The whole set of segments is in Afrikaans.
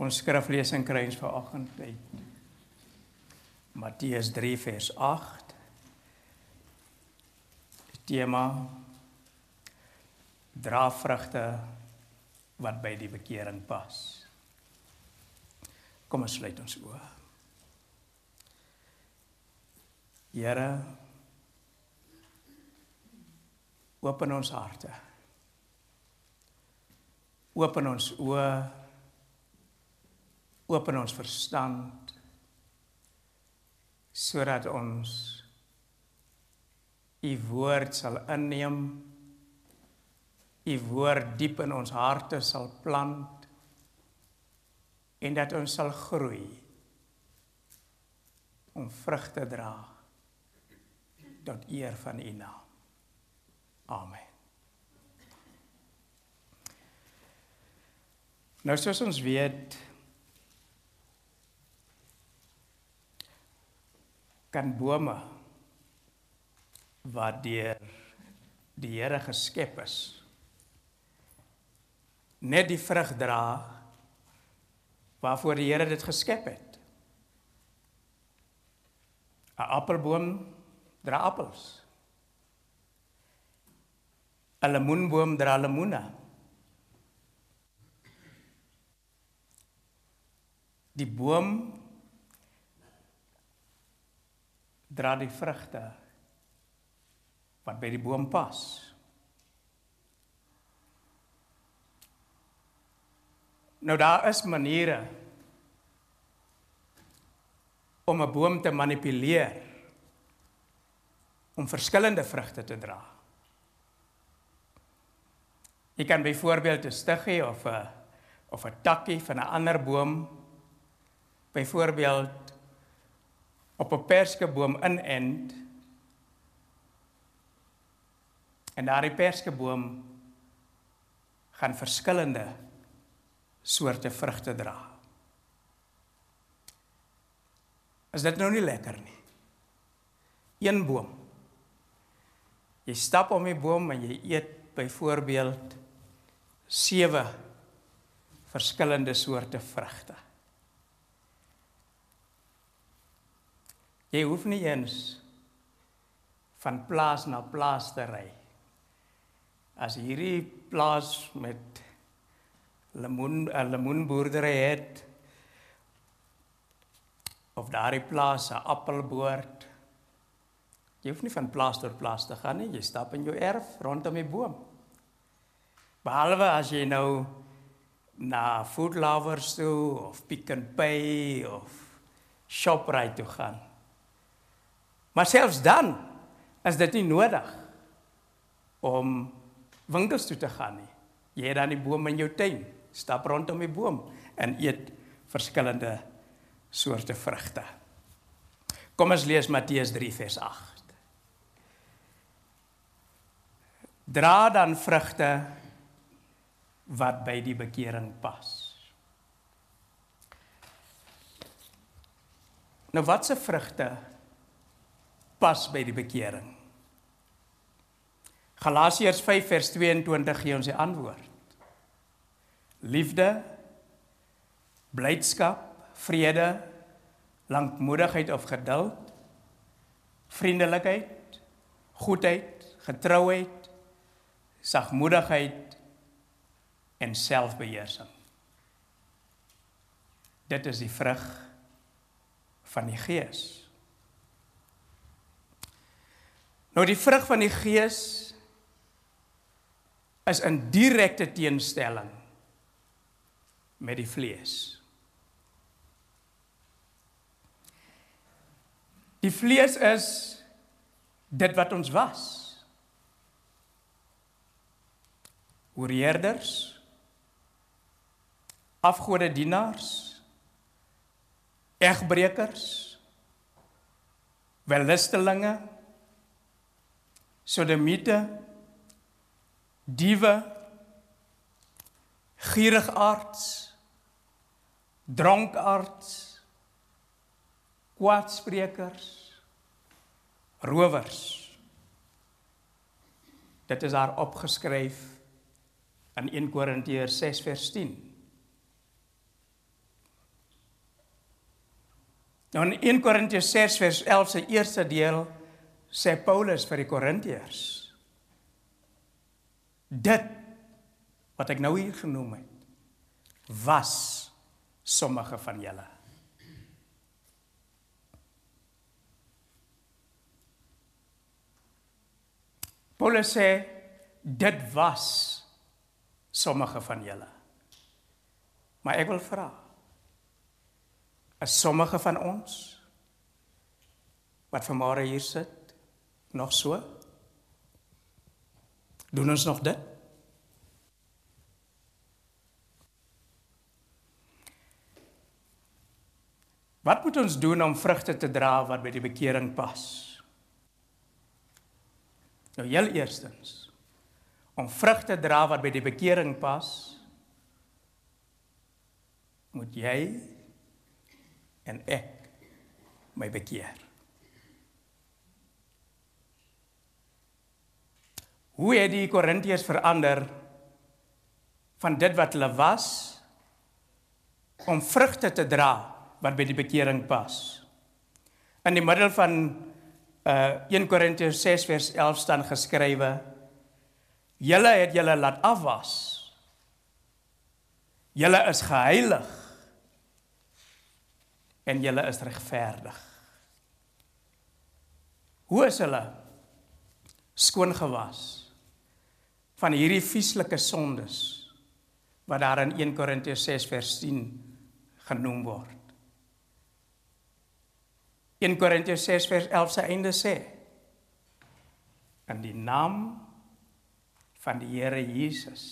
Ons skriflesing kry ons vanoggend uit Matteus 3 vers 8. Die tema dra vrugte wat by die bekering pas. Kom ons sluit ons oë. Here open ons harte. Open ons oë open ons verstand sodat ons u woord sal inneem u woord diep in ons harte sal plant en dat ons sal groei om vrug te dra tot eer van u naam. Amen. Nou soos ons weet kan bome wat deur die Here geskep is net die vrug dra waarvoor die Here dit geskep het. 'n Appelboom dra appels. 'n Lemoenboom dra lemoene. Die boom dra die vrugte wat by die boom pas. Nou daar is maniere om 'n boom te manipuleer om verskillende vrugte te dra. Jy kan byvoorbeeld 'n stiggie of 'n of 'n takkie van 'n ander boom byvoorbeeld op 'n perskeboom inend en daardie perskeboom gaan verskillende soorte vrugte dra. Is dit nou nie lekker nie? Een boom. Jy stap om die boom en jy eet byvoorbeeld sewe verskillende soorte vrugte. Jy hoef nie eens van plaas na plaas te ry. As hierdie plaas met lemoen 'n eh, lemoenboerdery het of daardie plaas 'n appelboord. Jy hoef nie van plaas tot plaas te gaan nie. Jy stap in jou erf rondom die boom. Behalwe as jy nou na Food Lovers toe of Pick n Pay of Shoprite toe gaan. Maar selfs dan is dit nie nodig om winkels toe te gaan nie. Jy het dan die boom in jou tuin, stap rondom die boom en eet verskillende soorte vrugte. Kom ons lees Matteus 3 vers 8. Dra dan vrugte wat by die bekering pas. Nou watse vrugte pas by die bekering. Galasiërs 5 vers 22 gee ons die antwoord. Liefde, blydskap, vrede, lankmoedigheid of geduld, vriendelikheid, goedheid, getrouheid, sagmoedigheid en selfbeheersing. Dit is die vrug van die Gees. Nou die vrug van die Gees is in direkte teenstelling met die vlees. Die vlees is dit wat ons was. Oorheerders, afgode dienaars, egbreekers, wellustelinge sodemiete diewe gierigaards dronkaards kwaadsprekers rowers. Dit is daar opgeskryf in 1 Korintiërs 6 vers 10 Nou in 1 Korintiërs 6 vers 11 se eerste deel sê Paulus vir die Korintiërs dit wat ek nou hier genoem het was sommige van julle Paulus sê dit was sommige van julle. Maar ek wil vra is sommige van ons wat vanmôre hier sit nog so? Doen ons nog dit? Wat moet ons doen om vrugte te dra wat by die bekering pas? Nou heel eerstens om vrug te dra wat by die bekering pas moet jy en ek my bekeer. Hoe het die Korintiërs verander van dit wat hulle was om vrugte te dra wat by die bekering pas? In die middel van uh 1 Korintiërs 6 vers 11 staan geskrywe: Julle het julle laat afwas. Julle is geheilig. En julle is regverdig. Hoe is hulle skoon gewas van hierdie vieslike sondes wat daar in 1 Korintiërs 6 vers 10 genoem word? 1 Korintiërs 6 vers 11 se einde sê in die naam van die Here Jesus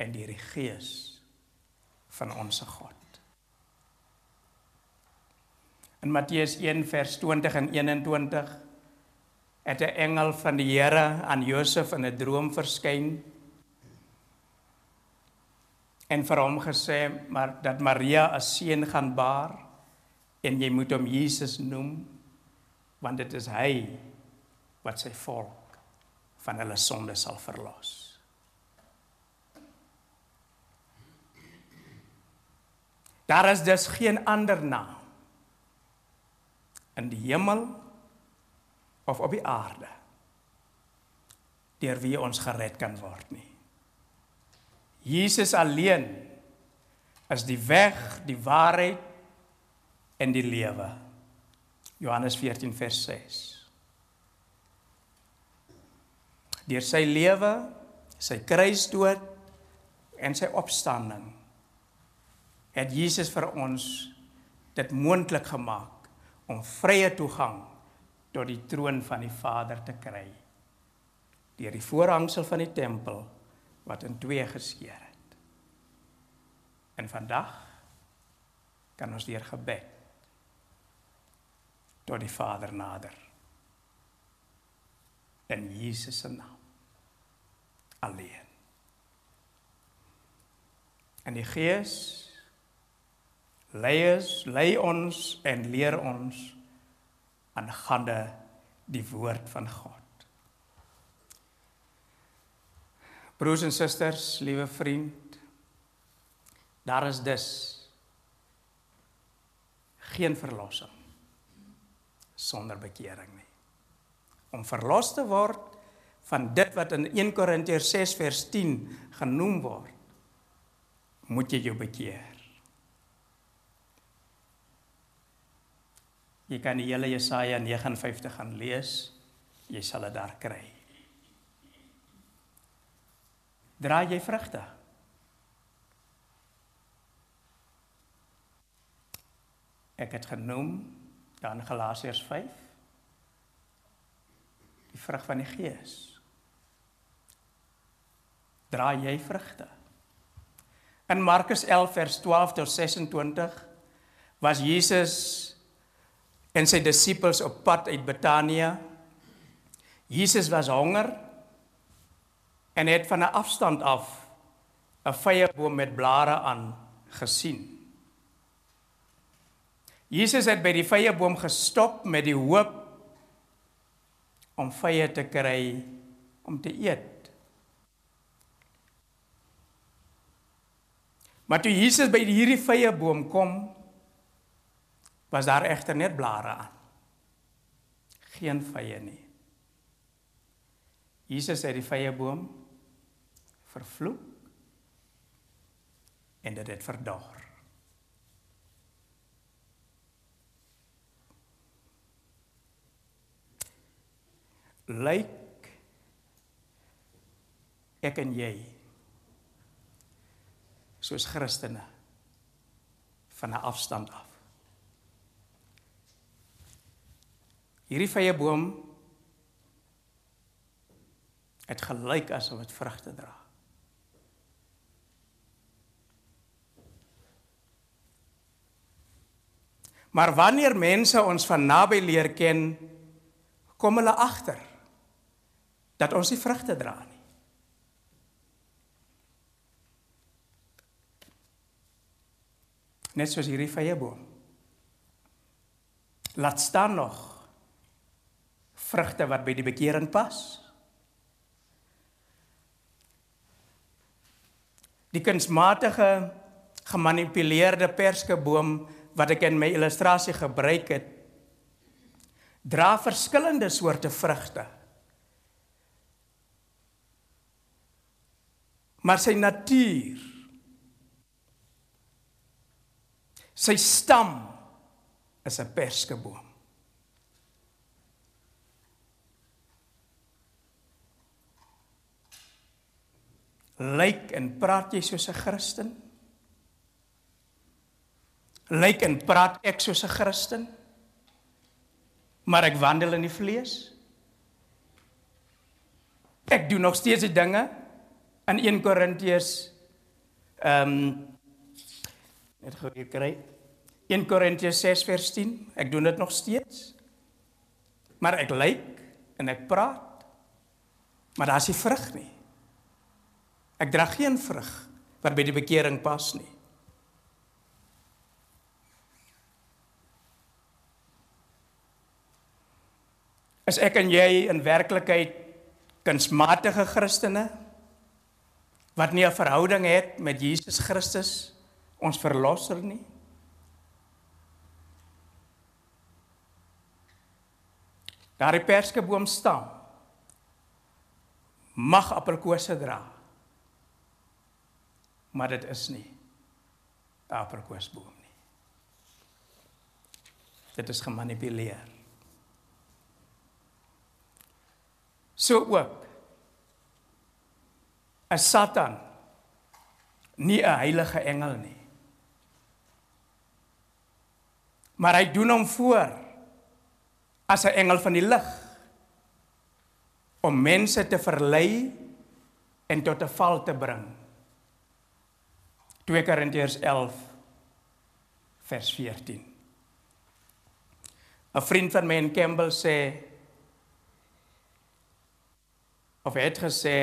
en die Gees van ons God. In Matteus 1 vers 20 en 21 het 'n engel van die Here aan Josef in 'n droom verskyn en vir hom gesê maar dat Maria 'n seun gaan baar en jy moet hom Jesus noem want dit is hy wat sy volk van hulle sonde sal verlos. Daar is dus geen ander naam in die hemel of op die aarde deur wie ons gered kan word nie. Jesus alleen is die weg, die waarheid en die lewe. Johannes 14 vers 6. Deur sy lewe, sy kruisdood en sy opstanding het Jesus vir ons dit moontlik gemaak om vrye toegang tot die troon van die Vader te kry deur die voorhangsel van die tempel wat in twee geskeur het. En vandag kan ons deur gebed tot die Vader nader. In Jesus se naam. Alleen. En die Gees lei ons, lei ons en leer ons aangaande die woord van God. Broers en susters, liewe vriend, daar is dus geen verlossing sonder bekering nie. Om verlos te word van dit wat in 1 Korintiërs 6 vers 10 genoem word, moet jy jou bekeer. Jy kan die hele Jesaja 59 gaan lees, jy sal dit daar kry. Dra jy vrugte? Ek het genoem Dan Galasiërs 5. Die vrug van die Gees. Dra jy vrugte? In Markus 11 vers 12 tot 26 was Jesus en sy disippels op pad uit Betanië. Jesus was honger en het van 'n afstand af 'n vyeboom met blare aan gesien. Jesus het by die vyeboom gestop met die hoop om vye te kry om te eet. Maar toe Jesus by hierdie vyeboom kom, was daar egter net blare aan. Geen vye nie. Jesus het die vye boom vervloek en dit het verdor. Lyk ek en jy soos Christene van 'n afstand af. Hierdie vye boom het gelyk asof dit vrugte dra. Maar wanneer mense ons van naby leer ken, kom hulle agter dat ons nie vrugte dra nie. Net soos hierdie vye boom. Laat staan nog vrugte wat by die bekering pas. Die kunsmatige gemanipuleerde perskeboom wat ek in my illustrasie gebruik het, dra verskillende soorte vrugte. Maar sy natuur sy stam is 'n perskeboom. Lyk en praat jy soos 'n Christen? Lyk en praat ek soos 'n Christen? Maar ek wandel in die vlees. Ek doen nog steeds die dinge in 1 Korintiërs ehm um, net gou hier kry 1 Korintiërs 6 vers 10. Ek doen dit nog steeds. Maar ek lyk en ek praat. Maar daar's nie vrug nie. Ek dra geen vrug wat by die bekering pas nie. As ek en jy in werklikheid kunsmatige Christene wat nie 'n verhouding het met Jesus Christus, ons verlosser nie. Daar die perskeboom staan. Mag appelkose dra maar dit is nie 'n aprikosboom nie. Dit is gemanipuleer. So ook as Satan nie 'n heilige engel nie. Maar hy doen hom voor as 'n engel van die lig om mense te verlei en tot 'n val te bring. 2 Korintiërs 11 vers 14. 'n Vriend van my in Campbell sê of het gesê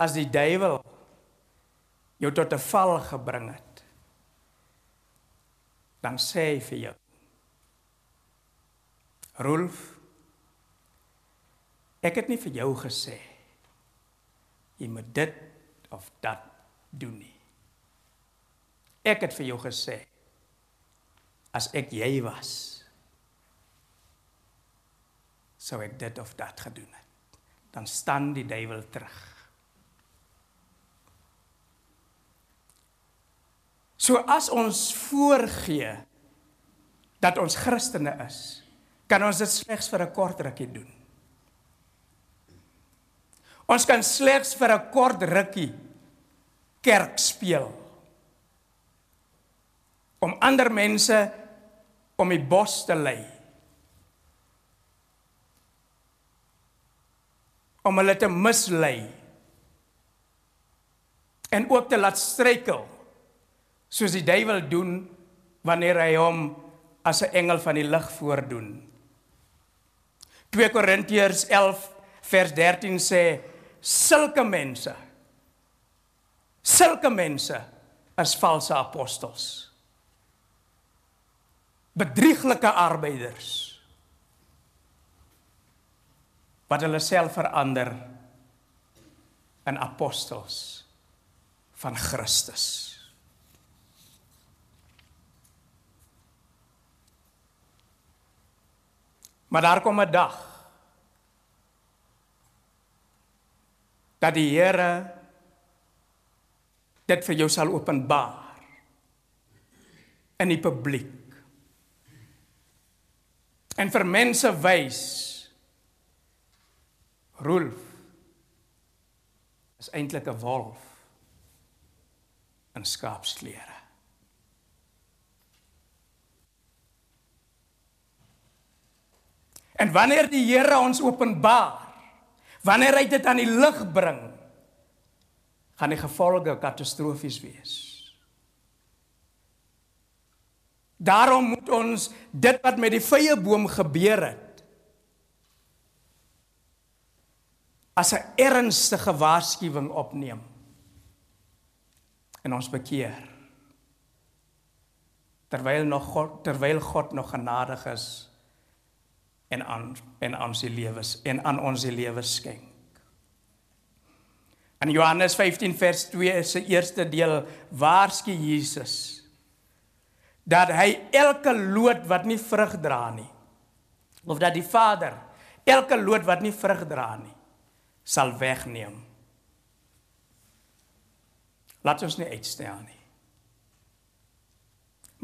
as die duiwel jou tot 'n val gebring het dan sê hy vir jou Rolf ek het nie vir jou gesê jy moet dit of dat doen nie Ek het vir jou gesê as ek jy was sou ek dit of dat gedoen het. Dan staan die duiwel terug. So as ons voorgee dat ons Christene is, kan ons dit slegs vir 'n kort rukkie doen. Ons kan slegs vir 'n kort rukkie kerk speel om ander mense om die bos te lei. Om hulle te mislei. En ook te laat struikel soos die duiwel doen wanneer hy hom as 'n engel van die lig voordoen. 2 Korintiërs 11 vers 13 sê sulke mense sulke mense as valse apostels bedrieglike arbeiders wat hulle self verander in apostels van Christus. Maar daar kom 'n dag dat die Here dit vir jou sal openbaar in die publiek. En vir mense wys Rolf is eintlik 'n wolf in skaapsklere. En wanneer die Here ons openbaar, wanneer hy dit aan die lig bring, gaan die gevolge katastrofies wees. Daarom moet ons dit wat met die vrye boom gebeur het as 'n ernstige waarskuwing opneem en ons bekeer. Terwyl nog God terwyl God nog genadig is en aan en aan sy lewens en aan ons se lewens skenk. In Johannes 15 vers 2 se eerste deel waarsku Jesus dat hy elke loot wat nie vrug dra nie of dat die Vader elke loot wat nie vrug dra nie sal wegneem. Laat ons nie uitstel nie.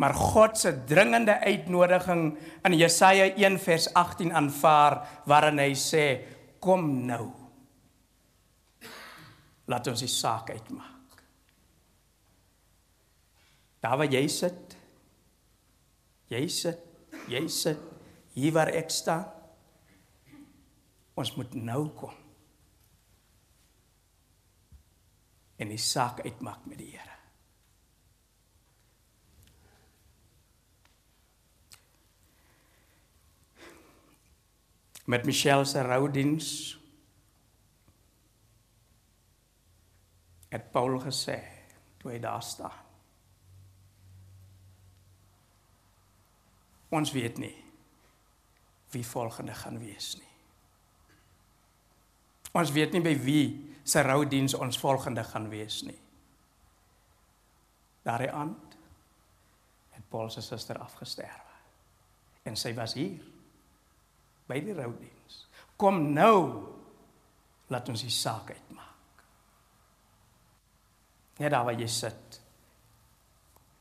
Maar God se dringende uitnodiging in Jesaja 1 vers 18 aanvaar waarin hy sê kom nou. Laat ons die saak uitmaak. Daar waar jy sit. Jy sit, jy sit hier waar ek staan. Ons moet nou kom. En die saak uitmaak met die Here. met Michelle se roudiens het Paul gesê toe hy daar staan ons weet nie wie volgende gaan wees nie ons weet nie by wie se roudiens ons volgende gaan wees nie daardie aand het Paul se suster afgesterwe en sy was hier by die roudiens. Kom nou laat ons die saak uitmaak. Net daar waar jy sit.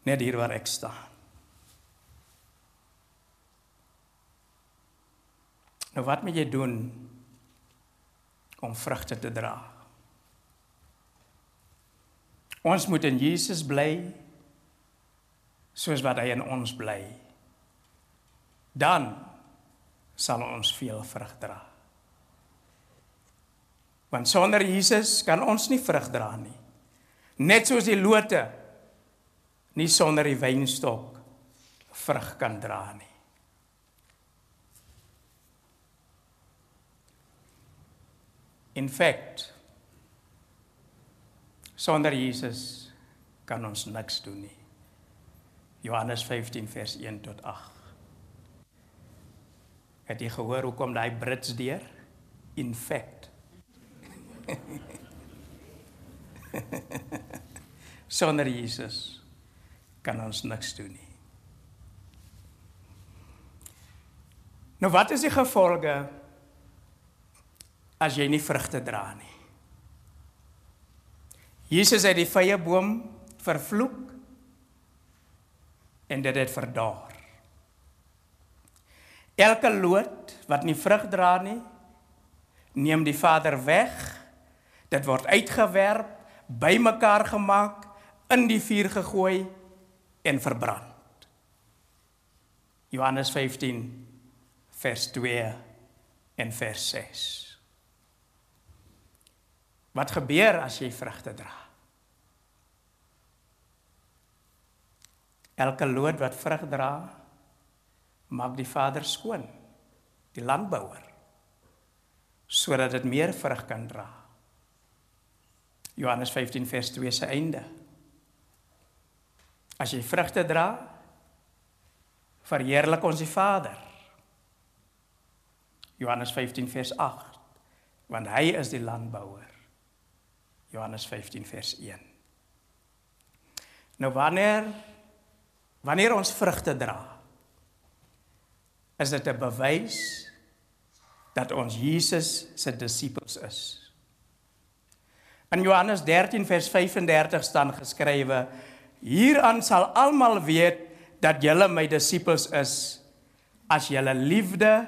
Net hier waar ek staan. Nou wat moet jy doen om vrugte te dra? Ons moet in Jesus bly soos wat hy in ons bly. Dan sal ons veel vrug dra. Want sonder Jesus kan ons nie vrug dra nie. Net soos die lote nie sonder die wynstok vrug kan dra nie. Fact sonder Jesus kan ons niks doen nie. Johannes 15 vers 1 tot 8 Het jy gehoor hoekom daai Brits deur? In fact. Sonder Jesus kan ons niks doen nie. Nou wat is die gevolge as jy nie vrugte dra nie? Jesus het die vrye boom vervloek en dit het verdaar. Elke loot wat nie vrug dra nie, neem die Vader weg. Dit word uitgewerp, bymekaar gemaak, in die vuur gegooi en verbrand. Johannes 15 vers 2 en vers 6. Wat gebeur as jy vrugte dra? Elke loot wat vrug dra, maak die Vader skoon die landbouer sodat dit meer vrug kan dra. Johannes 15 vers 2 se einde. As jy vrugte dra, verheerlik ons die Vader. Johannes 15 vers 8 want hy is die landbouer. Johannes 15 vers 1. Nou wanneer wanneer ons vrugte dra, is dit 'n bewys dat ons Jesus se disippels is. In Johannes 13 vers 35 staan geskrywe: Hieraan sal almal weet dat julle my disippels is as julle liefde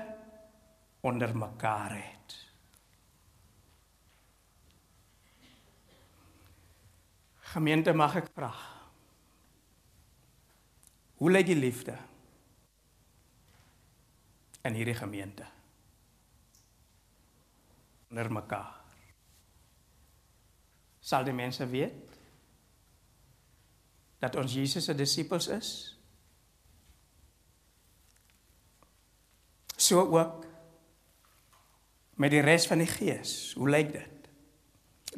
onder mekaar het. Gemeente mag ek vra. Hoe lyk die liefde in hierdie gemeente? Onder mekaar. Sal die mense weet dat ons Jesus se disippels is? So ook met die res van die Gees. Hoe lyk dit?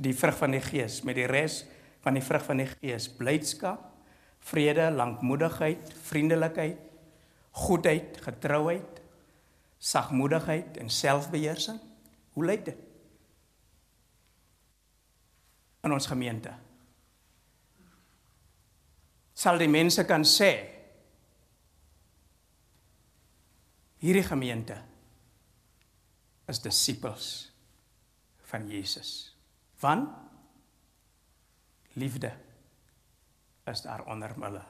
Die vrug van die Gees met die res van die vrug van die Gees: blydskap, vrede, lankmoedigheid, vriendelikheid, goedheid, getrouheid, sagmoedigheid en selfbeheersing. Hoe lyk dit? In ons gemeente. Sal die mense kan sê hierdie gemeente is disippels van Jesus. Want liefde is daar onder hulle.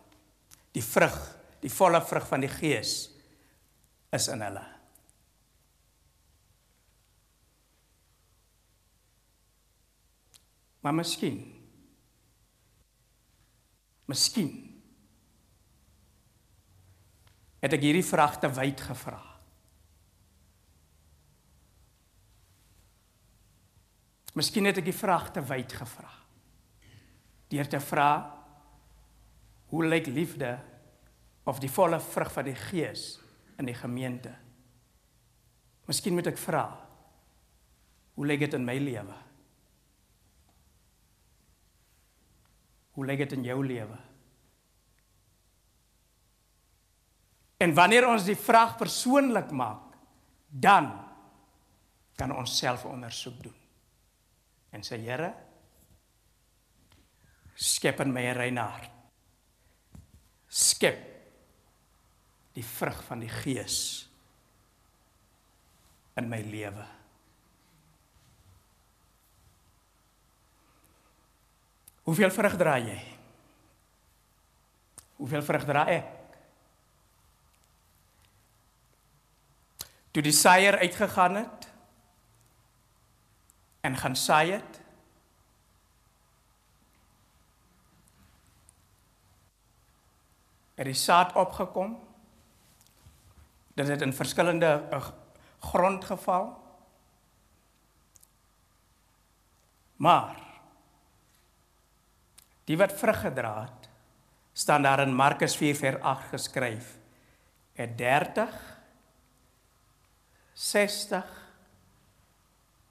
Die vrug, die volle vrug van die Gees is in hulle. Maar miskien Miskien het ek hierdie vraag te wyd gevra. Miskien het ek die vraag te wyd gevra deur te vra hoe lyk liefde of die volle vrug van die gees in die gemeente. Miskien moet ek vra hoe lyk dit in my lewe? Hoe lyk dit in jou lewe? En wanneer ons die vraag persoonlik maak, dan kan ons self ondersoek doen. En sê Here, skep in my 'n reine hart. Skep die vrug van die gees in my lewe. Hoeveel vrug dra jy? Hoeveel vrug dra ek? Toe die saaier uitgegaan het en gaan saai het, het die saad opgekom. Dit het in verskillende uh, grond geval. Maar die wat vrug gedra het, staan daar in Markus 4 vers 8 geskryf, het 30 60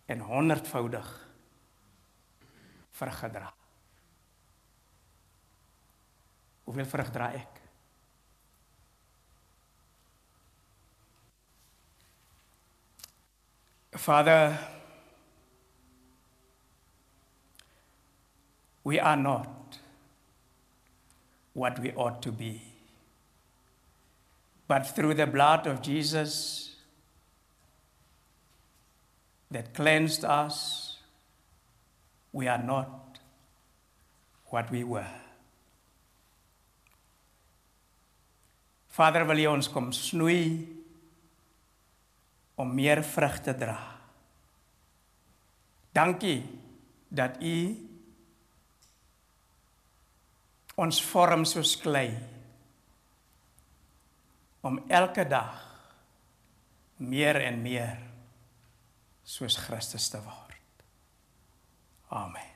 en 100voudig vrug gedra. Hoeveel vrug dra ek? Father, we are not what we ought to be. But through the blood of Jesus that cleansed us, we are not what we were. Vader, wil U ons kom snoei om meer vrug te dra. Dankie dat U ons vorm soos klei om elke dag meer en meer soos Christus te word. Amen.